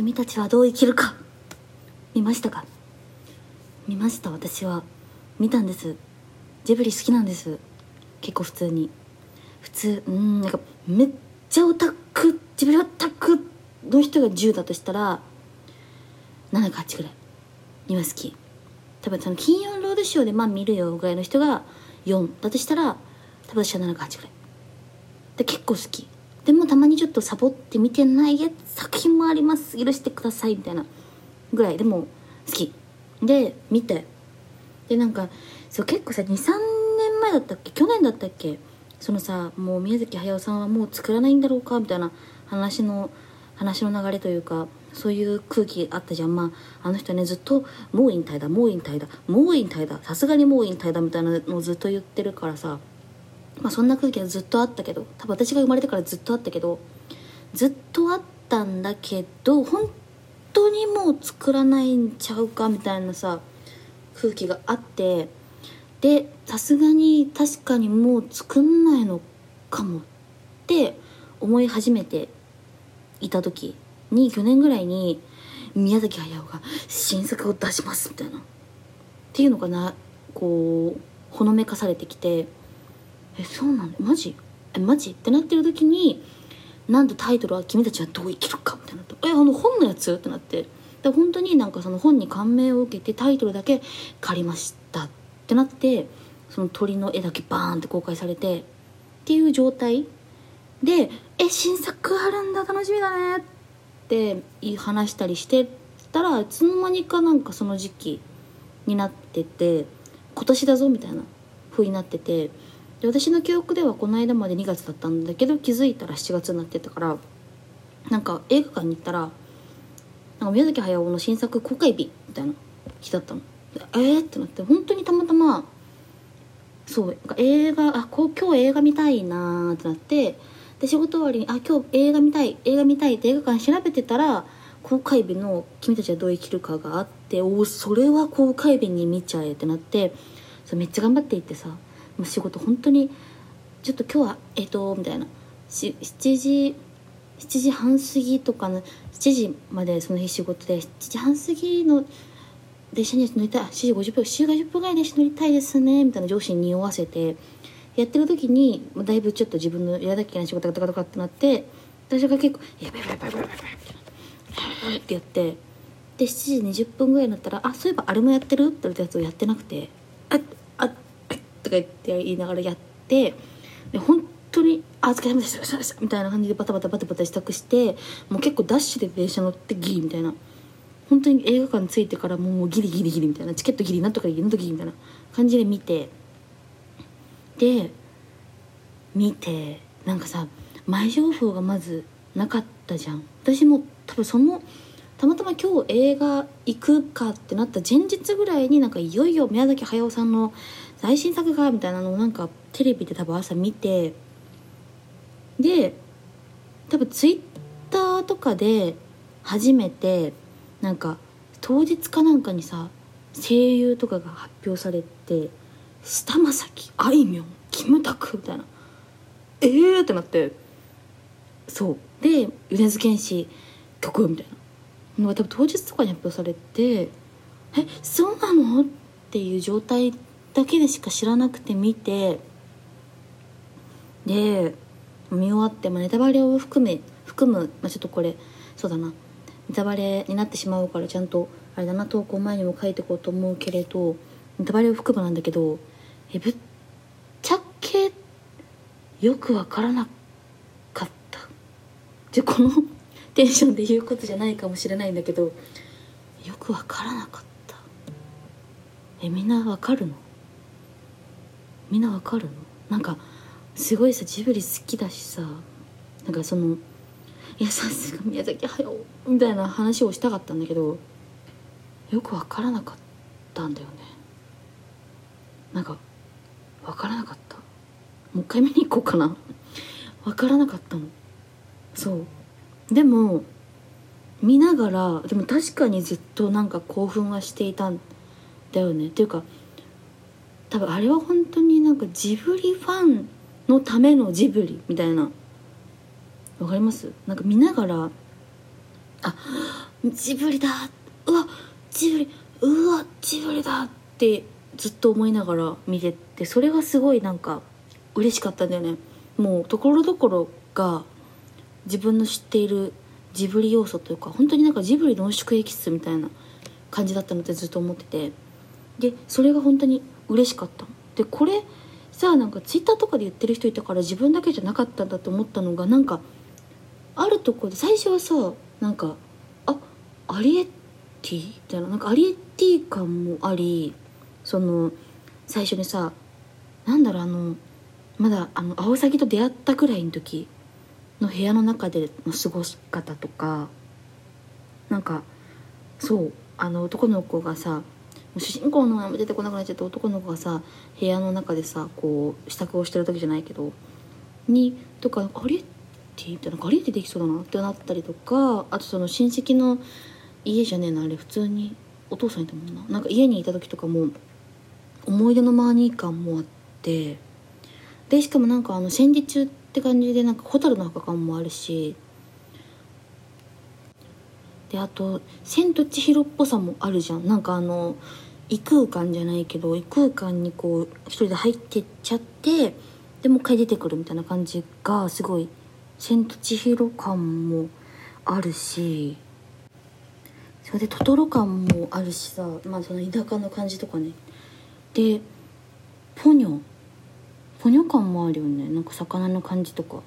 君たちはどう生きるか。見ましたか？見ました。私は見たんです。ジブリ好きなんです。結構普通に。普通うんなんかめっちゃオタクジブリオタクの人が10だとしたら7か8ぐらい。には好き。多分その金曜ロードショーでまあ見るよぐらいの人が4だとしたら多分私は7か8ぐらい。で結構好き。でもたまにちょっとサボって見てない作品もあります。許してくださいみたいなぐらいでも好き。で見て。でなんかそう結構さ23年前だったっけ？去年だったっけ？そのさもう宮崎駿さんはもう作らないんだろうかみたいな話の話の流れというかそういう空気あったじゃん。まああの人ねずっと「もう引退だもう引退だもう引退だ。さすがにもう引退だ」みたいなのをずっと言ってるからさ。まあそんな空気はずっとあったけど多分私が生まれてからずっとあったけどずっとあったんだけど本当にもう作らないんちゃうかみたいなさ空気があってでさすがに確かにもう作んないのかもって思い始めていた時に去年ぐらいに宮崎駿が新作を出しますみたいな。っていうのがなこうほのめかされてきてえそうなんだマジ？えマジ？ってなってる時になんとタイトルは「君たちはどう生きるか」みたいなって「えあの本のやつ?」ってなって。で本当になんかその本に感銘を受けてタイトルだけ借りました。ってなってその鳥の絵だけバーンって公開されてっていう状態。で「え新作あるんだ。楽しみだね」って話したりしてたらいつの間にかなんかその時期になってて今年だぞみたいな風になっててで私の記憶ではこの間まで2月だったんだけど気づいたら7月になってたからなんか映画館に行ったらなんか宮崎駿の新作公開日みたいな日だったの。えーってなって本当にたまたまそう映画あこう今日映画見たいなーってなってで仕事終わりにあ今日映画見たい映画見たいって映画館調べてたら公開日の「君たちはどう生きるか」があっておおそれは公開日に見ちゃえってなってそめっちゃ頑張っていってさ仕事本当にちょっと今日はえっ、とみたいなし7時7時半過ぎとかの7時までその日仕事で7時半過ぎの電車に乗りたい7時50分7時50分ぐらい電車乗りたいですねみたいな上司に匂わせてやってる時にだいぶちょっと自分のやらなきゃいけない仕事がガタガタガタってなって私が結構「やばいやばいやばいやばいやばい」ってやってで7時20分ぐらいになったら「あそういえばあれもやってる?」って言われたやつをやってなくて「あっあっ」とか言って言いながらやってで本当に「あお疲れ様でした疲れ様でした」みたいな感じでバタバタバタバタ支度してもう結構ダッシュで電車乗ってギリみたいな。本当に映画館着いてからもうギリギリギリみたいな。チケットギリなんとかギリなんとかギリみたいな感じで見てで見てなんかさ前情報がまずなかったじゃん。私も多分そのたまたま今日映画行くかってなった前日ぐらいになんかいよいよ宮崎駿さんの最新作がみたいなのをなんかテレビで多分朝見てで多分ツイッターとかで初めてなんか当日かなんかにさ声優とかが発表されて菅田将暉あいみょんキムタクみたいな。えーってなって。そう。で米津玄師曲みたいなのが多分当日とかに発表されて「えそうなの?」っていう状態だけでしか知らなくて見てで見終わって、まあ、ネタバレを含め含む、まあ、ちょっとこれそうだなネタバレになってしまうからちゃんとあれだな投稿前にも書いてこうと思うけれどネタバレを含むなんだけどえぶっちゃけよくわからなかった。じゃこの テンションで言うことじゃないかもしれないんだけどよくわからなかった。えみんなわかるの？みんなわかるの？なんかすごいさジブリ好きだしさなんかそのいやさすが宮崎駿みたいな話をしたかったんだけどよくわからなかったんだよね。なんかわからなかった？もう一回見に行こうかな。わからなかったの。そう。でも見ながらでも確かにずっとなんか興奮はしていたんだよね。っていうか多分あれは本当になんかジブリファンのためのジブリみたいな。わかります？なんか見ながらあジブリだ！うわジブリうわジブリだ！ってずっと思いながら見ててそれがすごいなんか嬉しかったんだよね。もうところどころが自分の知っているジブリ要素というか本当になんかジブリ濃縮エキスみたいな感じだったのってずっと思ってて。でそれが本当に嬉しかったでこれさなんかツイッターとかで言ってる人いたから自分だけじゃなかったんだと思ったのがなんかあるとこで最初はさなんかあアリエッティみたいななんかアリエッティ感もありその最初にさなんだろうあのまだあのアオサギと出会ったぐらいの時の部屋の中での過ごし方とかなんかそうあの男の子がさ主人公の名前出てこなくなっちゃった男の子がさ部屋の中でさこう支度をしてる時じゃないけどにとかあれ？ってみたいなあれ？ってできそうだなってなったりとかあとその親戚の家じゃねえなあれ普通にお父さんいたもんな。なんか家にいた時とかも思い出のマーニー感もあってでしかもなんかあの戦時中って感じでなんか蛍の墓感もあるしであと「千と千尋」っぽさもあるじゃん。なんかあの異空間じゃないけど異空間にこう一人で入ってっちゃってでもう一回出てくるみたいな感じがすごい「千と千尋」感もあるしそれでトトロ感もあるしさまあその田舎の感じとかね。でポニョ。ポニョ感もあるよね。なんか魚の感じとか。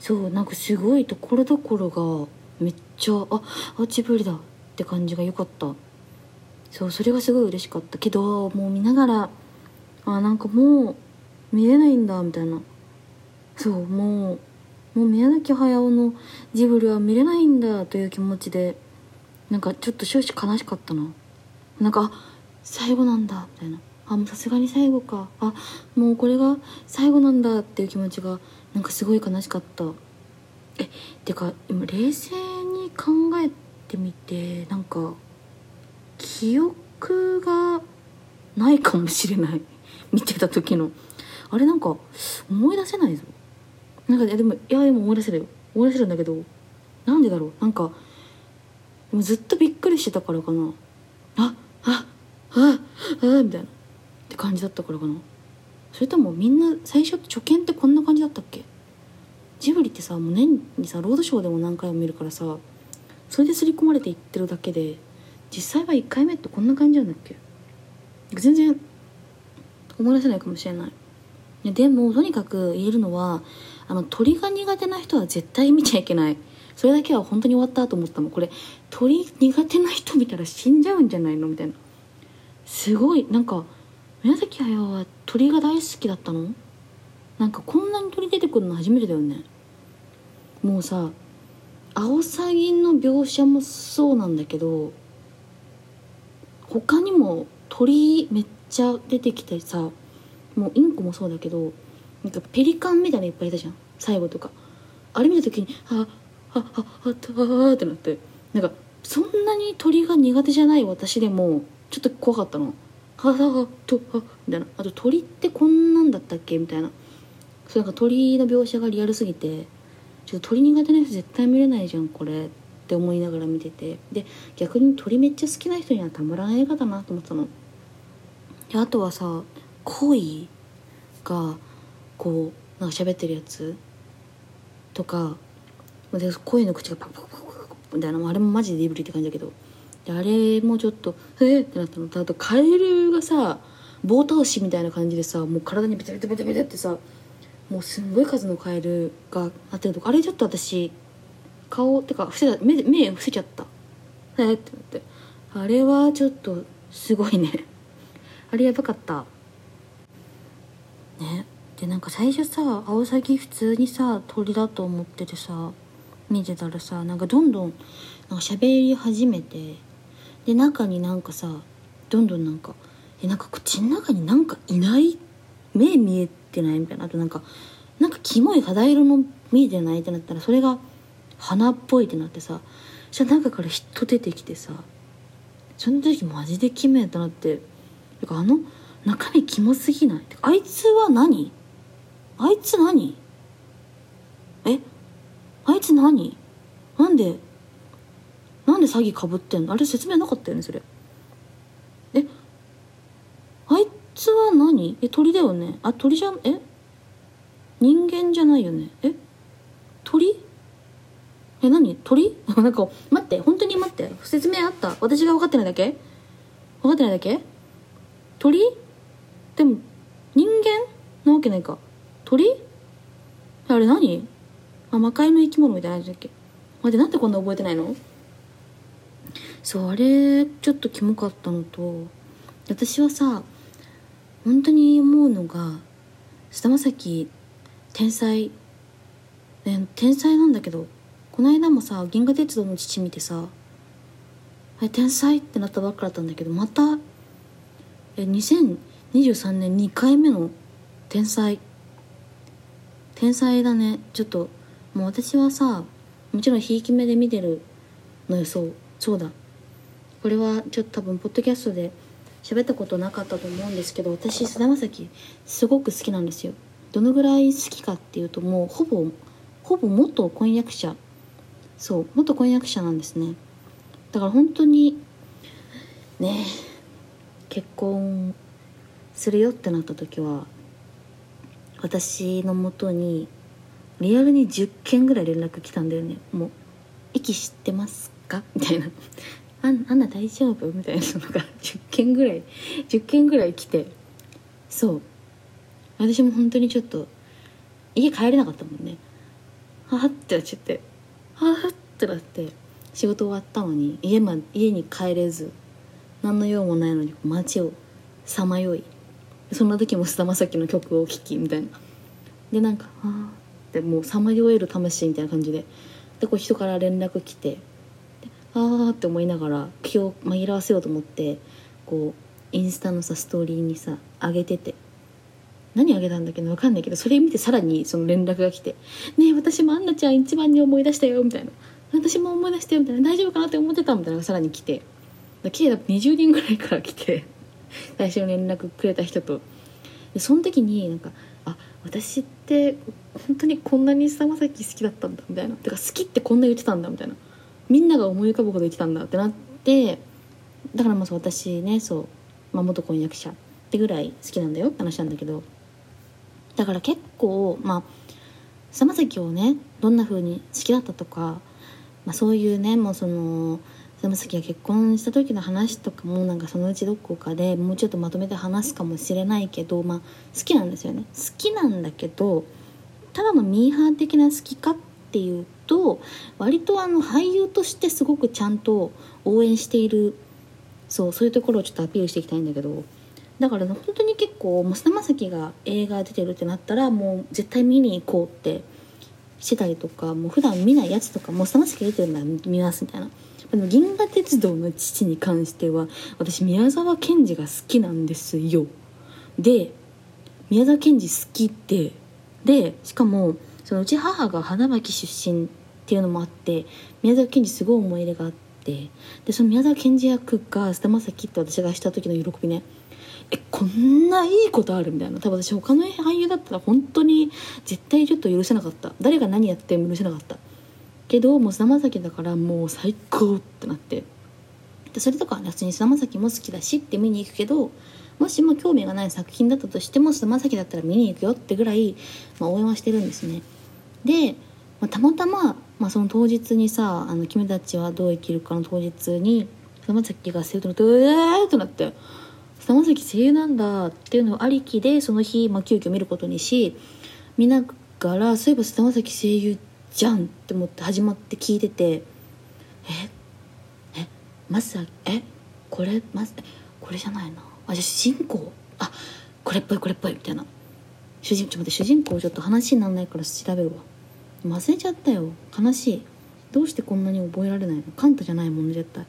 そうなんかすごいところどころがめっちゃああジブリだって感じが良かった。そうそれがすごい嬉しかった。けどもう見ながらあなんかもう見れないんだみたいな。そうもうもう宮崎駿のジブリは見れないんだという気持ちでなんかちょっと終始悲しかったな。なんか最後なんだみたいな。あもうさすがに最後か。あもうこれが最後なんだっていう気持ちがなんかすごい悲しかった。えてか今冷静に考えてみてなんか記憶がないかもしれない。見てた時の。あれなんか思い出せないぞ。なんかでもいやでも思い出せるよ。思い出せるんだけどなんでだろう。なんかでもずっとびっくりしてたからかな。ああああみたいな。って感じだったからかな。それともみんな最初初見ってこんな感じだったっけ？ジブリってさもう年にさロードショーでも何回も見るからさそれで刷り込まれていってるだけで実際は1回目ってこんな感じなんだっけ？全然思い出せないかもしれない。でもとにかく言えるのはあの鳥が苦手な人は絶対見ちゃいけない。それだけは本当に終わったと思ったもん。これ鳥苦手な人見たら死んじゃうんじゃないの？みたいな。すごいなんか宮崎駿は鳥が大好きだったの？なんかこんなに鳥出てくるの初めてだよね。もうさアオサギの描写もそうなんだけど他にも鳥めっちゃ出てきてさもうインコもそうだけどなんかペリカンみたいないっぱいいたじゃん。最後とか。あれ見た時にああああったーってなって。なんかそんなに鳥が苦手じゃない私でもちょっと怖かったの。ははとはみたいな。あと鳥ってこんなんだったっけ？みたいな。そうなんか鳥の描写がリアルすぎてちょっと鳥苦手な人絶対見れないじゃんこれって思いながら見ててで逆に鳥めっちゃ好きな人にはたまらない映画だなと思ったのであとはさ恋がこうなんか喋ってるやつとかで声の口がパクパクパクパクみたいなあれもマジでデブリって感じだけどであれもちょっと「えっ?」ってなったのとあとカエルがさ棒倒しみたいな感じでさもう体にベタベタベタベタってさもうすんごい数のカエルがあってるとかあれちょっと私顔ってか伏せた目目伏せちゃった。えってなって。あれはちょっとすごいね。あれやばかった。ね。でなんか最初さアオサギ普通にさ鳥だと思っててさ見てたらさなんかどんどんなんか喋り始めてで中になんかさどんどんなんかえなんか口の中になんかいない？目見えてないみたいな。あとなんかなんかキモい肌色の見えてないってなったらそれが花っぽいってなってさじゃあ中から人出てきてさその時マジでキモいってなって。てかあの中身キモすぎない？あいつは何？あいつ何？え？あいつ何？なんでなんで詐欺かぶってんの？あれ説明なかったよねそれ。え？あいつは何？え鳥だよね。あ鳥じゃん？え？人間じゃないよね。え？鳥？え何？鳥？なんか待って本当に待って。説明あった？私が分かってないだけ？分かってないだけ？鳥？でも人間なわけないか。鳥？あれ何？あ魔界の生き物みたいなやつだっけ？待ってなんでこんな覚えてないの？そうあれちょっとキモかったのと私はさ本当に思うのが菅田将暉天才、ね、天才なんだけどこの間もさ「銀河鉄道の父」見てさあれ天才ってなったばっかだったんだけどまたえ2023年2回目の天才。天才だね。ちょっともう私はさもちろんひいき目で見てるのよそうそうだ。これはちょっと多分ポッドキャストで喋ったことなかったと思うんですけど私菅田将暉すごく好きなんですよ。どのぐらい好きかっていうともうほぼほぼ元婚約者。そう元婚約者なんですね。だから本当にね結婚するよってなった時は私のもとにリアルに10件ぐらい連絡来たんだよね。もう「息知ってますか?」みたいな「ああんな大丈夫?」みたいなのが10件ぐらい10件ぐらい来てそう。私も本当にちょっと家帰れなかったもんね。はあってなっちゃって。はあってなって仕事終わったのに家,、ま、家に帰れず何の用もないのに街をさまよい。そんな時も菅田将暉の曲を聴きみたいな。でなんか「ああ」ってもうさまよえる魂みたいな感じで。でこう人から連絡来て「ああ」って思いながら気を紛らわせようと思ってこうインスタのさストーリーにさ上げてて。何あげたんだっけど分かんないけどそれ見てさらにその連絡が来て「ねえ私もアンナちゃん一番に思い出したよ」みたいな「私も思い出したよ」みたいな「大丈夫かなって思ってた」みたいなのがさらに来て。計20人ぐらいから来て最初に連絡くれた人と。でその時になんか「あ私って本当にこんなに菅田将暉好きだったんだ」みたいな「てか好きってこんな言ってたんだ」みたいな。みんなが思い浮かぶほど言ってたんだってなってだからまず私ねそう、まあ、元婚約者ってぐらい好きなんだよって話なんだけどだから結構まあ菅田将暉をねどんな風に好きだったとか、まあ、そういうねもうその菅田将暉が結婚した時の話とかもなんかそのうちどこかでもうちょっとまとめて話すかもしれないけどまあ好きなんですよね。好きなんだけどただのミーハー的な好きかっていうと割とあの俳優としてすごくちゃんと応援しているそうそういうところをちょっとアピールしていきたいんだけどだから本当に結構菅田将暉が映画出てるってなったらもう絶対見に行こうってしてたりとかもう普段見ないやつとかも菅田将暉出てるなら見ますみたいな。でも銀河鉄道の父に関しては私宮沢賢治が好きなんですよ。で宮沢賢治好きって。でしかもそのうち母が花巻出身っていうのもあって宮沢賢治すごい思い入れがあってでその宮沢賢治役が菅田将暉って私がした時の喜びね。えこんないいことあるみたいな。多分私他の俳優だったら本当に絶対ちょっと許せなかった。誰が何やっても許せなかった。けどもう菅田将暉だからもう最高ってなって。でそれとかは普通に菅田将暉も好きだしって見に行くけどもしも興味がない作品だったとしても菅田将暉だったら見に行くよってぐらい、まあ、応援はしてるんですね。で、まあ、たまたま、まあ、その当日にさ「あの君たちはどう生きるか」の当日に菅田将暉が声優となってうえーってなって菅田将暉声優なんだっていうのをありきでその日、まあ、急遽見ることにし見ながらそういえば菅田将暉声優じゃんって思って始まって聞いててええまさえこれまさこれじゃないなあじゃあ主人公？あこれっぽいこれっぽいみたいな。主人ちょっと待って主人公ちょっと話にならないから調べるわ。忘れちゃったよ。悲しい。どうしてこんなに覚えられないの？カンタじゃないもんね絶対。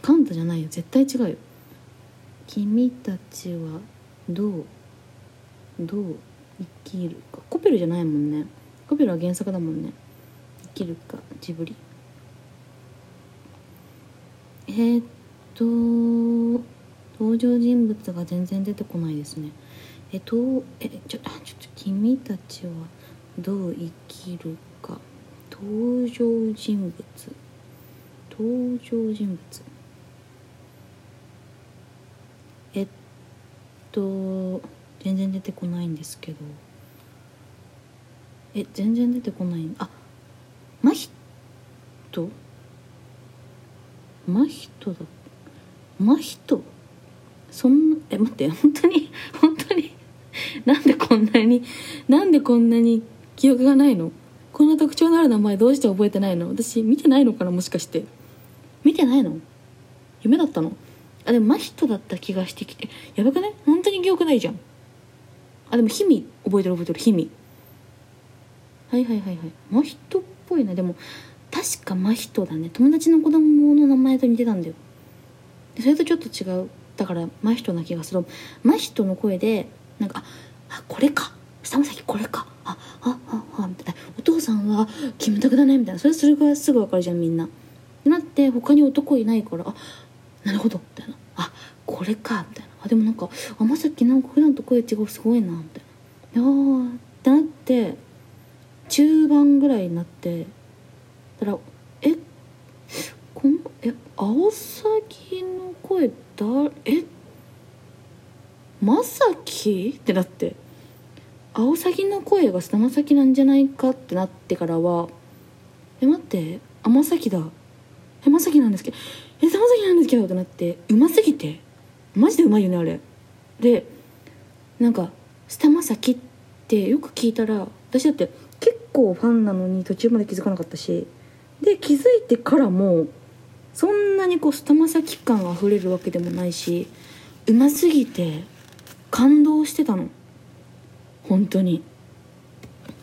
カンタじゃないよ。絶対違うよ。君たちはどうどう生きるか。コペルじゃないもんね。コペルは原作だもんね。生きるかジブリ。えー、っと登場人物が全然出てこないですね。えっとえちょちょっと君たちはどう生きるか。登場人物。登場人物。えっと全然出てこないんですけど。え全然出てこない。あ真人？真人だ。真人？そんなえ待って本当に本当 に？なんでこんなになんでこんなに記憶がないの。こんな特徴のある名前どうして覚えてないの？私見てないのかなもしかして。見てないの？夢だったの？あでも真人だった気がしてきて。やばくない？本当に記憶ないじゃん。あでも日々覚えてる覚えてる？日々はいはいはいはい。真人っぽいな。でも確か真人だね。友達の子供の名前と似てたんだよ。それとちょっと違う。だから真人な気がする。真人の声でなんかああこれか。下崎これか。ああああみたいな。お父さんはキムタクだねみたいな。それそれがすぐ分かるじゃんみんな。ってなって他に男いないからあなるほどみたいな。あこれかみたいな。あでもなんか天崎なんか普段と声違うすごいなみたいな。あってなって中盤ぐらいになってたらえこのえ青崎の声だえまさき？ってなって。青崎の声が菅田将暉なんじゃないかってなってからはえ待って天崎だ。えまさきなんですけどえ菅田将暉なんですけどってなってうますぎて。マジでうまいよねあれ。でなんか菅田将暉ってよく聞いたら私だって結構ファンなのに途中まで気づかなかったしで気づいてからもそんなにこう菅田将暉感あふれるわけでもないしうますぎて感動してたの。本当に。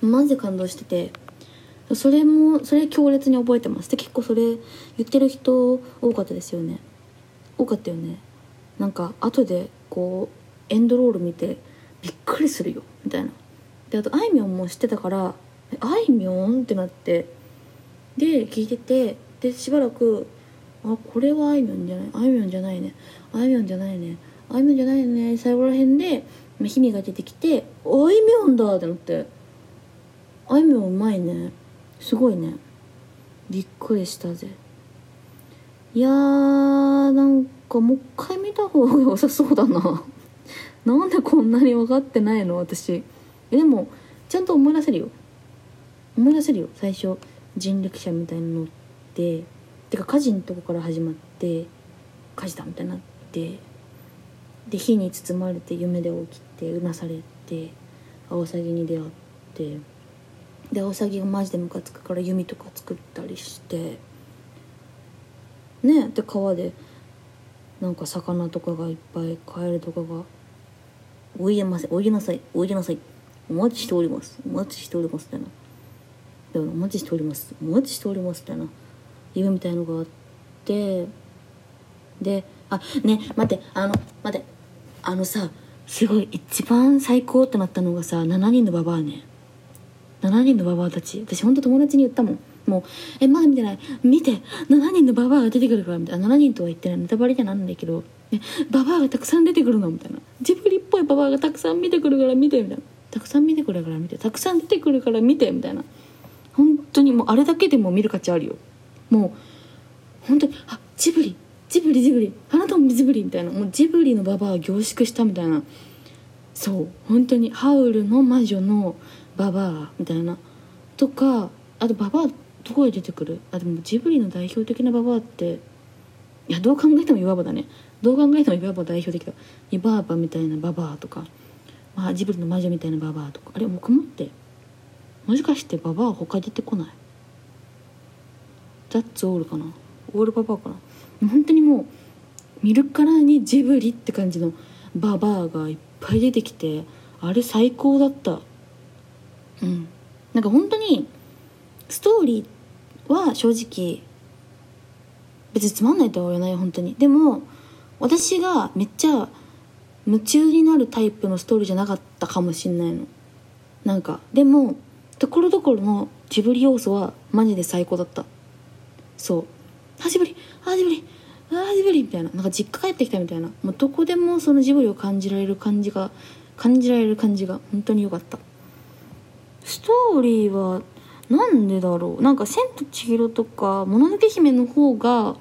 マジで感動してて。それもそれ強烈に覚えてます。で結構それ言ってる人多かったですよね。多かったよね。なんか後でこうエンドロール見てびっくりするよ。みたいな。であとあいみょんも知ってたからあいみょん？ってなって。で聞いててでしばらくあこれはあいみょんじゃないあいみょんじゃないね。あいみょんじゃないね。あいみょんじゃないね。最後らへんでまあひみが出てきて「あいみょんだ!」ってなって。あいみょんうまいね。すごいね。びっくりしたぜ。いやーなんかもう一回見た方が良さそうだな。なんでこんなに分かってないの？私。えでもちゃんと思い出せるよ。思い出せるよ。最初人力車みたいなのっててか火事のとこから始まって火事だみたいになってで火に包まれて夢で起きてうなされてアオサギに出会ってでアオサギがマジでムカつくから弓とか作ったりしてねで川でなんか魚とかがいっぱいカエルとかが「おいでませおいでなさいおいでなさいお待ちしておりますお待ちしております」みたいな「でお待ちしておりますお待ちしております」みたいな。夢みたいのがあってであね待ってあの待ってあのさすごい。一番最高ってなったのがさ7人のババアね。7人のババアたち。私ほんと友達に言ったもん。もう「えまだ見てな。い見て7人のババアが出てくるから」みたいな。7人とは言ってない。ネタバレじゃなんないけど「えババアがたくさん出てくるの」みたいな。ジブリっぽいババアがたくさん見てくるから見て。みたいな。たくさん見てくるから見て。たくさん出てくるから見て。みたいな。本当にもうあれだけでも見る価値あるよ。もう本当にあジブリ。ジブリジブリあなたもジブリみたいなもうジブリのババア凝縮したみたいな。そう本当にハウルの魔女のババアみたいな。とかあとババアどこで出てくる？あでもジブリの代表的なババアっていやどう考えてもイワバだね。どう考えてもイワバ代表的だ。イバーバみたいなババアとか、まあ、ジブリの魔女みたいなババアとか。あれ僕もって。もしかしてババア他出てこない？ザッツオールかな。オールババアかな。本当にもう見るからにジブリって感じのババアがいっぱい出てきてあれ最高だった。うん。なんか本当にストーリーは正直別につまんないとは言わないよ本当に。でも私がめっちゃ夢中になるタイプのストーリーじゃなかったかもしんないの。なんかでもところどころのジブリ要素はマジで最高だった。そう。ジブリあジブリあジブリみたいな。なんか実家帰ってきたみたいな。もうどこでもそのジブリを感じられる感じが感じられる感じが本当に良かった。ストーリーはなんでだろう。なんか「千と千尋」とか「もののけ姫」の方が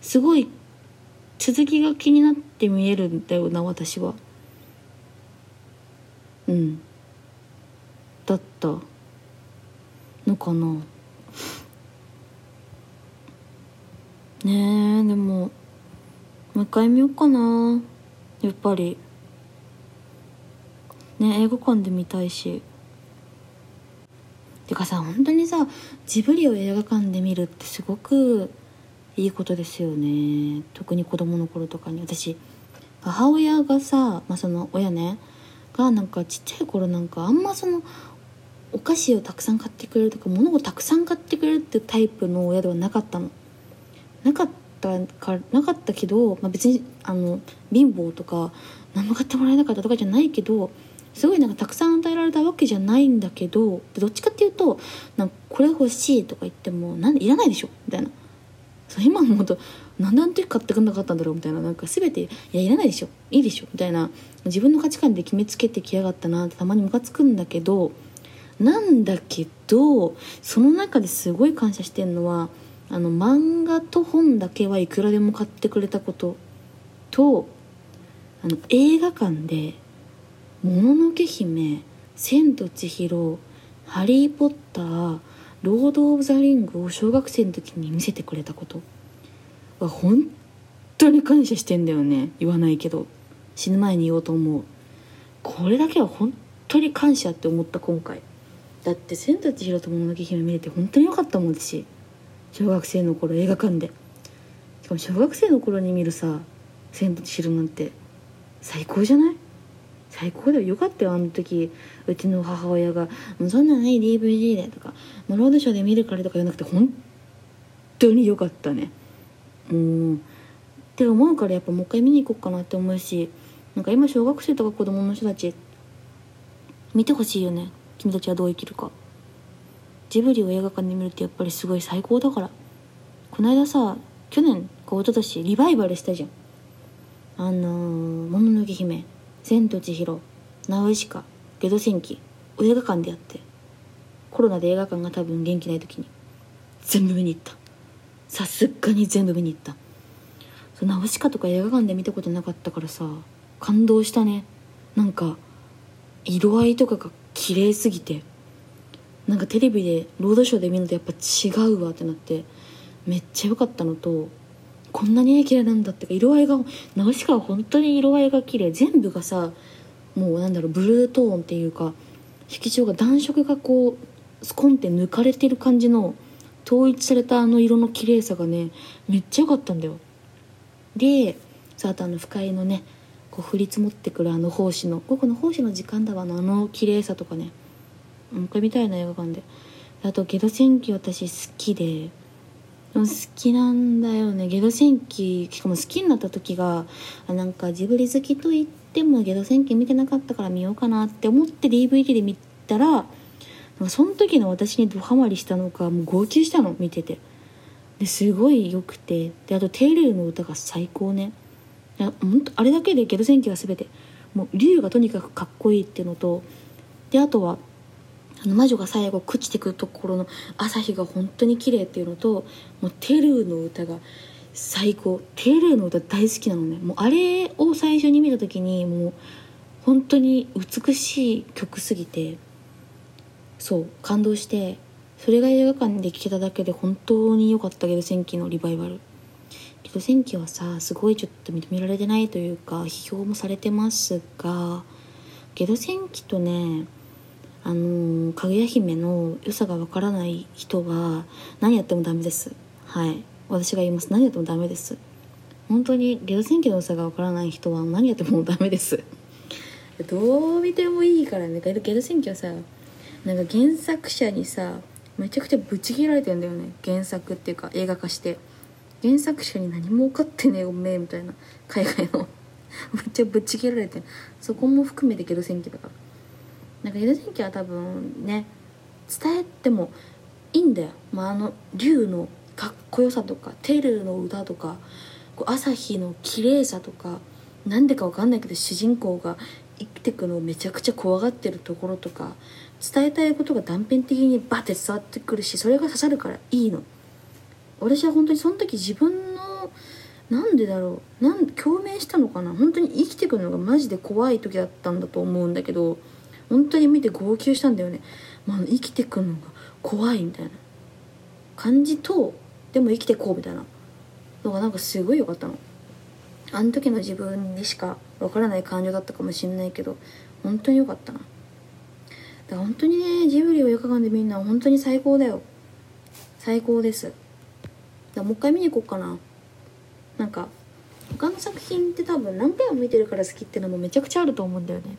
すごい続きが気になって見えるんだよな私は。うん。だったのかな。ねえでももう一回見ようかな。やっぱり。ね映画館で見たいし。てかさ本当にさジブリを映画館で見るってすごくいいことですよね。特に子供の頃とかに。私母親がさ、まあ、その親ね。がなんかちっちゃい頃なんかあんまそのお菓子をたくさん買ってくれるとか物をたくさん買ってくれるってタイプの親ではなかったの。なかったかなかったけど、まあ、別にあの貧乏とか何も買ってもらえなかったとかじゃないけどすごいなんかたくさん与えられたわけじゃないんだけどどっちかっていうとなんかこれ欲しいとか言ってもなんいらないでしょ？みたいな。そう今思うとなんであの時買ってくんなかったんだろう？みたいな。なんか全ていやいらないでしょ？いいでしょ？みたいな。自分の価値観で決めつけてきやがったなってたまにムカつくんだけどなんだけどその中ですごい感謝してるのはあの漫画と本だけはいくらでも買ってくれたこととあの映画館で「もののけ姫」「千と千尋」「ハリー・ポッター」「ロード・オブ・ザ・リング」を小学生の時に見せてくれたことは本当に感謝してんだよね。言わないけど。死ぬ前に言おうと思う。これだけは本当に感謝って思った今回。だって「千と千尋ともののけ姫」見れて本当に良かったもんし。小学生の頃映画館で。しかも小学生の頃に見るさ「千と千尋」なんて最高じゃない？最高だよ。よかったよ。あの時うちの母親が「そんなのない DVD で」とか「もうロードショーで見るから」とか言わなくて本当によかったね。うん。って思うからやっぱもう一回見に行こうかなって思うしなんか今小学生とか子供の人たち見てほしいよね。君たちはどう生きるか。ジブリを映画館で見るってやっぱりすごい最高だから。この間さ去年か一昨年リバイバルしたじゃん。あのー「もののけ姫」「千と千尋」「ナウシカ」「ゲド戦記」映画館でやって。コロナで映画館が多分元気ない時に全部見に行った。さすがに全部見に行った。そうナウシカとか映画館で見たことなかったからさ感動したね。なんか色合いとかが綺麗すぎて。なんかテレビでロードショーで見るとやっぱ違うわってなってめっちゃ良かったのとこんなに綺麗なんだってか色合いがナウシカは本当に色合いが綺麗全部がさもうなんだろうブルートーンっていうか色調が暖色がこうスコンって抜かれてる感じの統一されたあの色の綺麗さがねめっちゃ良かったんだよ。でさあとあの不快のねこう降り積もってくるあの胞子の午後の胞子の時間だわのあの綺麗さとかね。もう一回見たいな映画館で。あとゲド戦記私好きで。好きなんだよね。ゲド戦記しかも好きになった時があなんかジブリ好きと言ってもゲド戦記見てなかったから見ようかなって思って DVD で見たらその時の私にドハマりしたのかもう号泣したの見てて。ですごい良くて。であとテイルの歌が最高ね。いや本当あれだけでゲド戦記は全て。もう竜がとにかくかっこいいっていうのとであとはあの魔女が最後朽ちてくところの朝日が本当に綺麗っていうのともうテルーの歌が最高。テルーの歌大好きなのね。もうあれを最初に見た時にもう本当に美しい曲すぎてそう感動してそれが映画館で聴けただけで本当に良かったゲド戦記のリバイバル。ゲド戦記はさすごいちょっと認められてないというか批評もされてますがゲド戦記とねあのかぐや姫の良さがわからない人は何やってもダメです。はい。私が言います。何やってもダメです。本当にゲド戦記の良さがわからない人は何やってもダメです。どう見てもいいからね。ゲド戦記はさなんか原作者にさめちゃくちゃブチ切られてんだよね。原作っていうか映画化して。原作者に何も分かってねえおめえみたいな。海外の。めっちゃぶち切られてそこも含めてゲド戦記だから。なんか江戸戦記は多分ね伝えてもいいんだよ、まあ、あの竜のかっこよさとかテルの歌とかこう朝日の綺麗さとかなんでかわかんないけど主人公が生きてくのをめちゃくちゃ怖がってるところとか伝えたいことが断片的にバッて伝わってくるしそれが刺さるからいいの。私は本当にその時自分のなんでだろうなん共鳴したのかな。本当に生きてくのがマジで怖い時だったんだと思うんだけど本当に見て号泣したんだよね、まあ、生きていくのが怖いみたいな。感じとでも生きてこうみたいな。のがなんかすごい良かったの。あの時の自分にしかわからない感情だったかもしれないけど本当に良かったな。だから本当にねジブリを映画館で見るのは本当に最高だよ。最高です。だもう一回見に行こうかな。なんか他の作品って多分何回も見てるから好きってのもめちゃくちゃあると思うんだよね。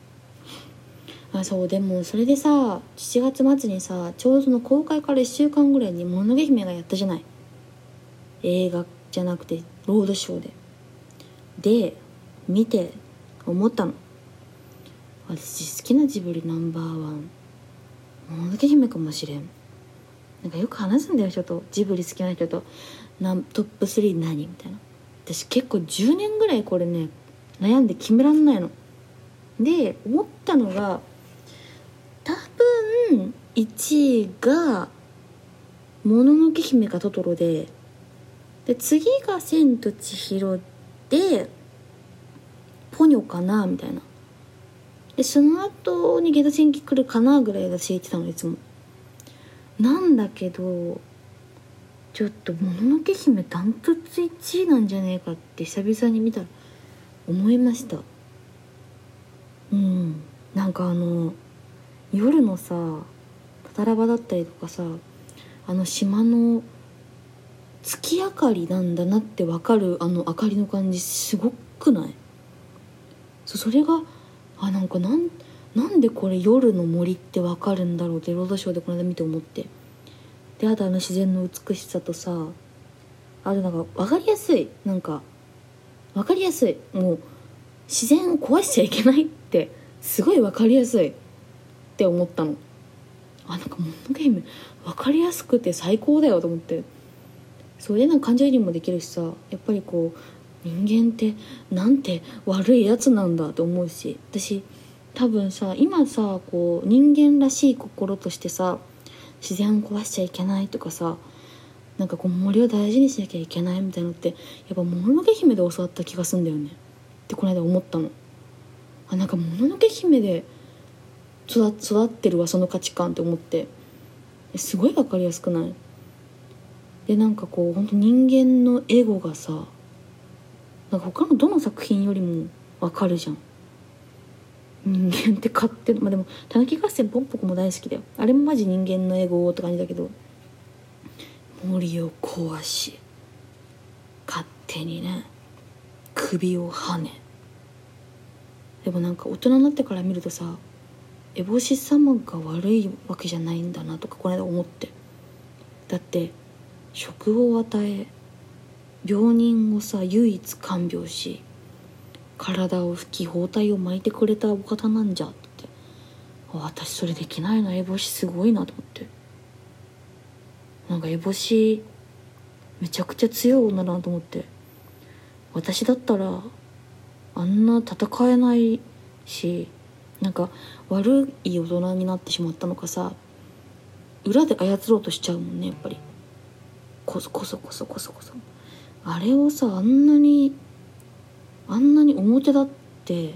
あそうでもそれでさ7月末にさちょうどその公開から1週間ぐらいに「もののけ姫」がやったじゃない。映画じゃなくてロードショーで。で見て思ったの。私好きなジブリナンバーワン。もののけ姫かもしれん。なんかよく話すんだよ人と。ジブリ好きな人と。なトップ3何？みたいな。私結構10年ぐらいこれね悩んで決めらんないの。で思ったのが分1位が「もののけ姫」か「トトロで」で次が「千と千尋」でポニョかなみたいな。でその後にゲド戦記来るかなぐらい私言ってたのいつも。なんだけどちょっと「もののけ姫」ダントツ1位なんじゃねえかって久々に見たら思いました。うん。なんかあの夜のさタタラバだったりとかさあの島の月明かりなんだなってわかるあの明かりの感じすごくない？そそれがあなんかなんなんでこれ夜の森ってわかるんだろうってロードショーでこの間見て思って。であとあの自然の美しさとさあとなんか分かりやすいなんか分かりやすいもう自然を壊しちゃいけないってすごい分かりやすい。って思ったの。あなんかものゲーム分かりやすくて最高だよと思って。それなんか感情移入もできるしさやっぱりこう人間ってなんて悪いやつなんだと思うし私多分さ今さこう人間らしい心としてさ自然を壊しちゃいけないとかさなんかこう森を大事にしなきゃいけないみたいなのってやっぱ「もののけ姫」で教わった気がすんだよね。ってこの間思ったの。あなんか「もののけ姫」で育ってるわその価値観って思って。すごい分かりやすくない？でなんかこう本当人間のエゴがさなんか他のどの作品よりも分かるじゃん。人間って勝手まあでも「たぬき合戦ポンポコ」も大好きだよ。あれもマジ人間のエゴって感じだけど森を壊し勝手にね首をはね。でもなんか大人になってから見るとさ烏帽子様が悪いわけじゃないんだなとかこの間思って。だって職を与え病人をさ唯一看病し体を拭き包帯を巻いてくれたお方なんじゃ。って。私それできないな烏帽子すごいなと思って。なんか烏帽子めちゃくちゃ強い女だなと思って。私だったらあんな戦えないしなんか悪い大人になってしまったのかさ裏で操ろうとしちゃうもんねやっぱり。こそこそこそこそこそ。あれをさあんなにあんなに表立って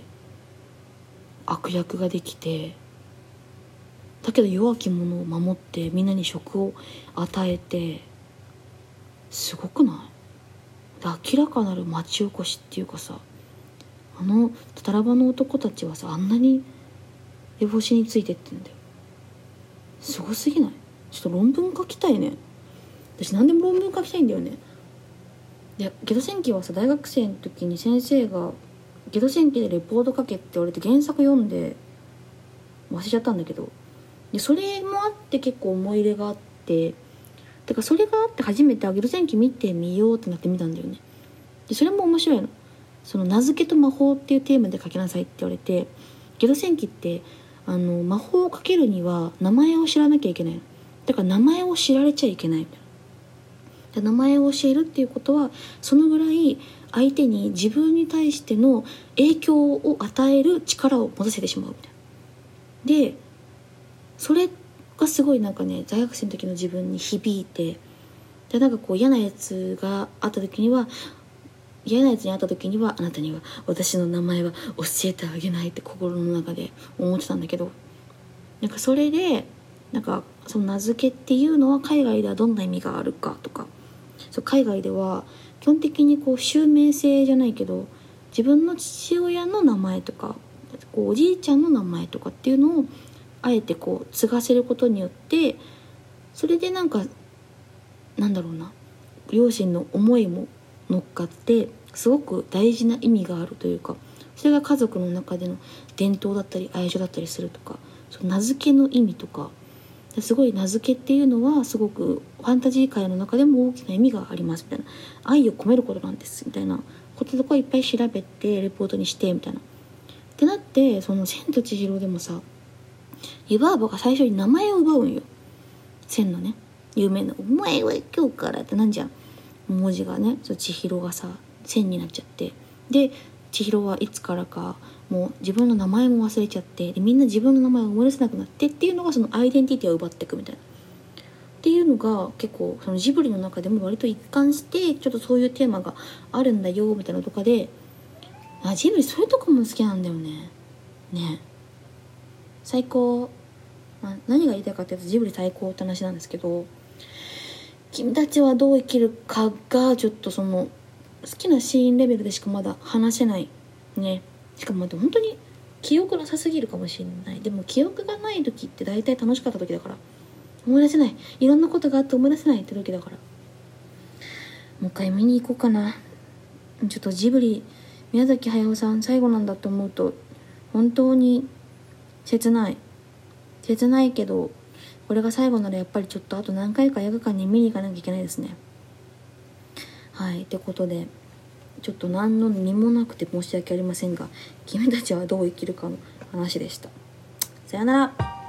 悪役ができてだけど弱き者を守ってみんなに職を与えてすごくない？明らかなる町おこしっていうかさあのタタラバの男たちはさあんなに烏帽子についてってんだよ。すごすぎない？ちょっと論文書きたいね。私何でも論文書きたいんだよね。でゲド戦記はさ大学生の時に先生が「ゲド戦記でレポート書け」って言われて原作読んで忘れちゃったんだけど。でそれもあって結構思い入れがあっててからそれがあって初めて「ゲド戦記見てみよう」ってなって見たんだよね。でそれも面白いの。その名付けと魔法っていうテーマで書きなさいって言われてゲド戦記ってあの魔法をかけるには名前を知らなきゃいけないだから名前を知られちゃいけないみたいな名前を教えるっていうことはそのぐらい相手に自分に対しての影響を与える力を持たせてしまうみたいな。でそれがすごいなんかね大学生の時の自分に響いてでなんかこう嫌なやつがあった時には嫌なやつに会った時にはあなたには私の名前は教えてあげないって心の中で思ってたんだけどなんかそれでなんかその名付けっていうのは海外ではどんな意味があるかとかそう海外では基本的にこう襲名性じゃないけど自分の父親の名前とかこうおじいちゃんの名前とかっていうのをあえてこう継がせることによってそれでなんかなんだろうな両親の思いも乗っかってすごく大事な意味があるというかそれが家族の中での伝統だったり愛情だったりするとかその名付けの意味とかすごい名付けっていうのはすごくファンタジー界の中でも大きな意味がありますみたいな。愛を込めることなんですみたいな。こととかいっぱい調べてレポートにしてみたいな。ってなってその「千と千尋」でもさ湯婆婆が最初に名前を奪うんよ。千のね。有名な「お前は今日から」ってなんじゃん。文字がねそう千尋がさ千になっちゃって。で千尋はいつからかもう自分の名前も忘れちゃってみんな自分の名前を思い出せなくなってっていうのがそのアイデンティティを奪っていくみたいな。っていうのが結構そのジブリの中でも割と一貫してちょっとそういうテーマがあるんだよみたいなとかであジブリそういうとこも好きなんだよね。ね。最高、まあ、何が言いたいかっていうとジブリ最高って話なんですけど君たちはどう生きるかがちょっとその好きなシーンレベルでしかまだ話せないね。しかも本当に記憶なさすぎるかもしれない。でも記憶がない時って大体楽しかった時だから。思い出せない。いろんなことがあって思い出せないって時だから。もう一回見に行こうかな。ちょっとジブリ宮崎駿さん最後なんだと思うと本当に切ない。切ないけどこれが最後ならやっぱりちょっとあと何回か映画館に見に行かなきゃいけないですね。はい。ってことでちょっと何の身もなくて申し訳ありませんが君たちはどう生きるかの話でした。さよなら。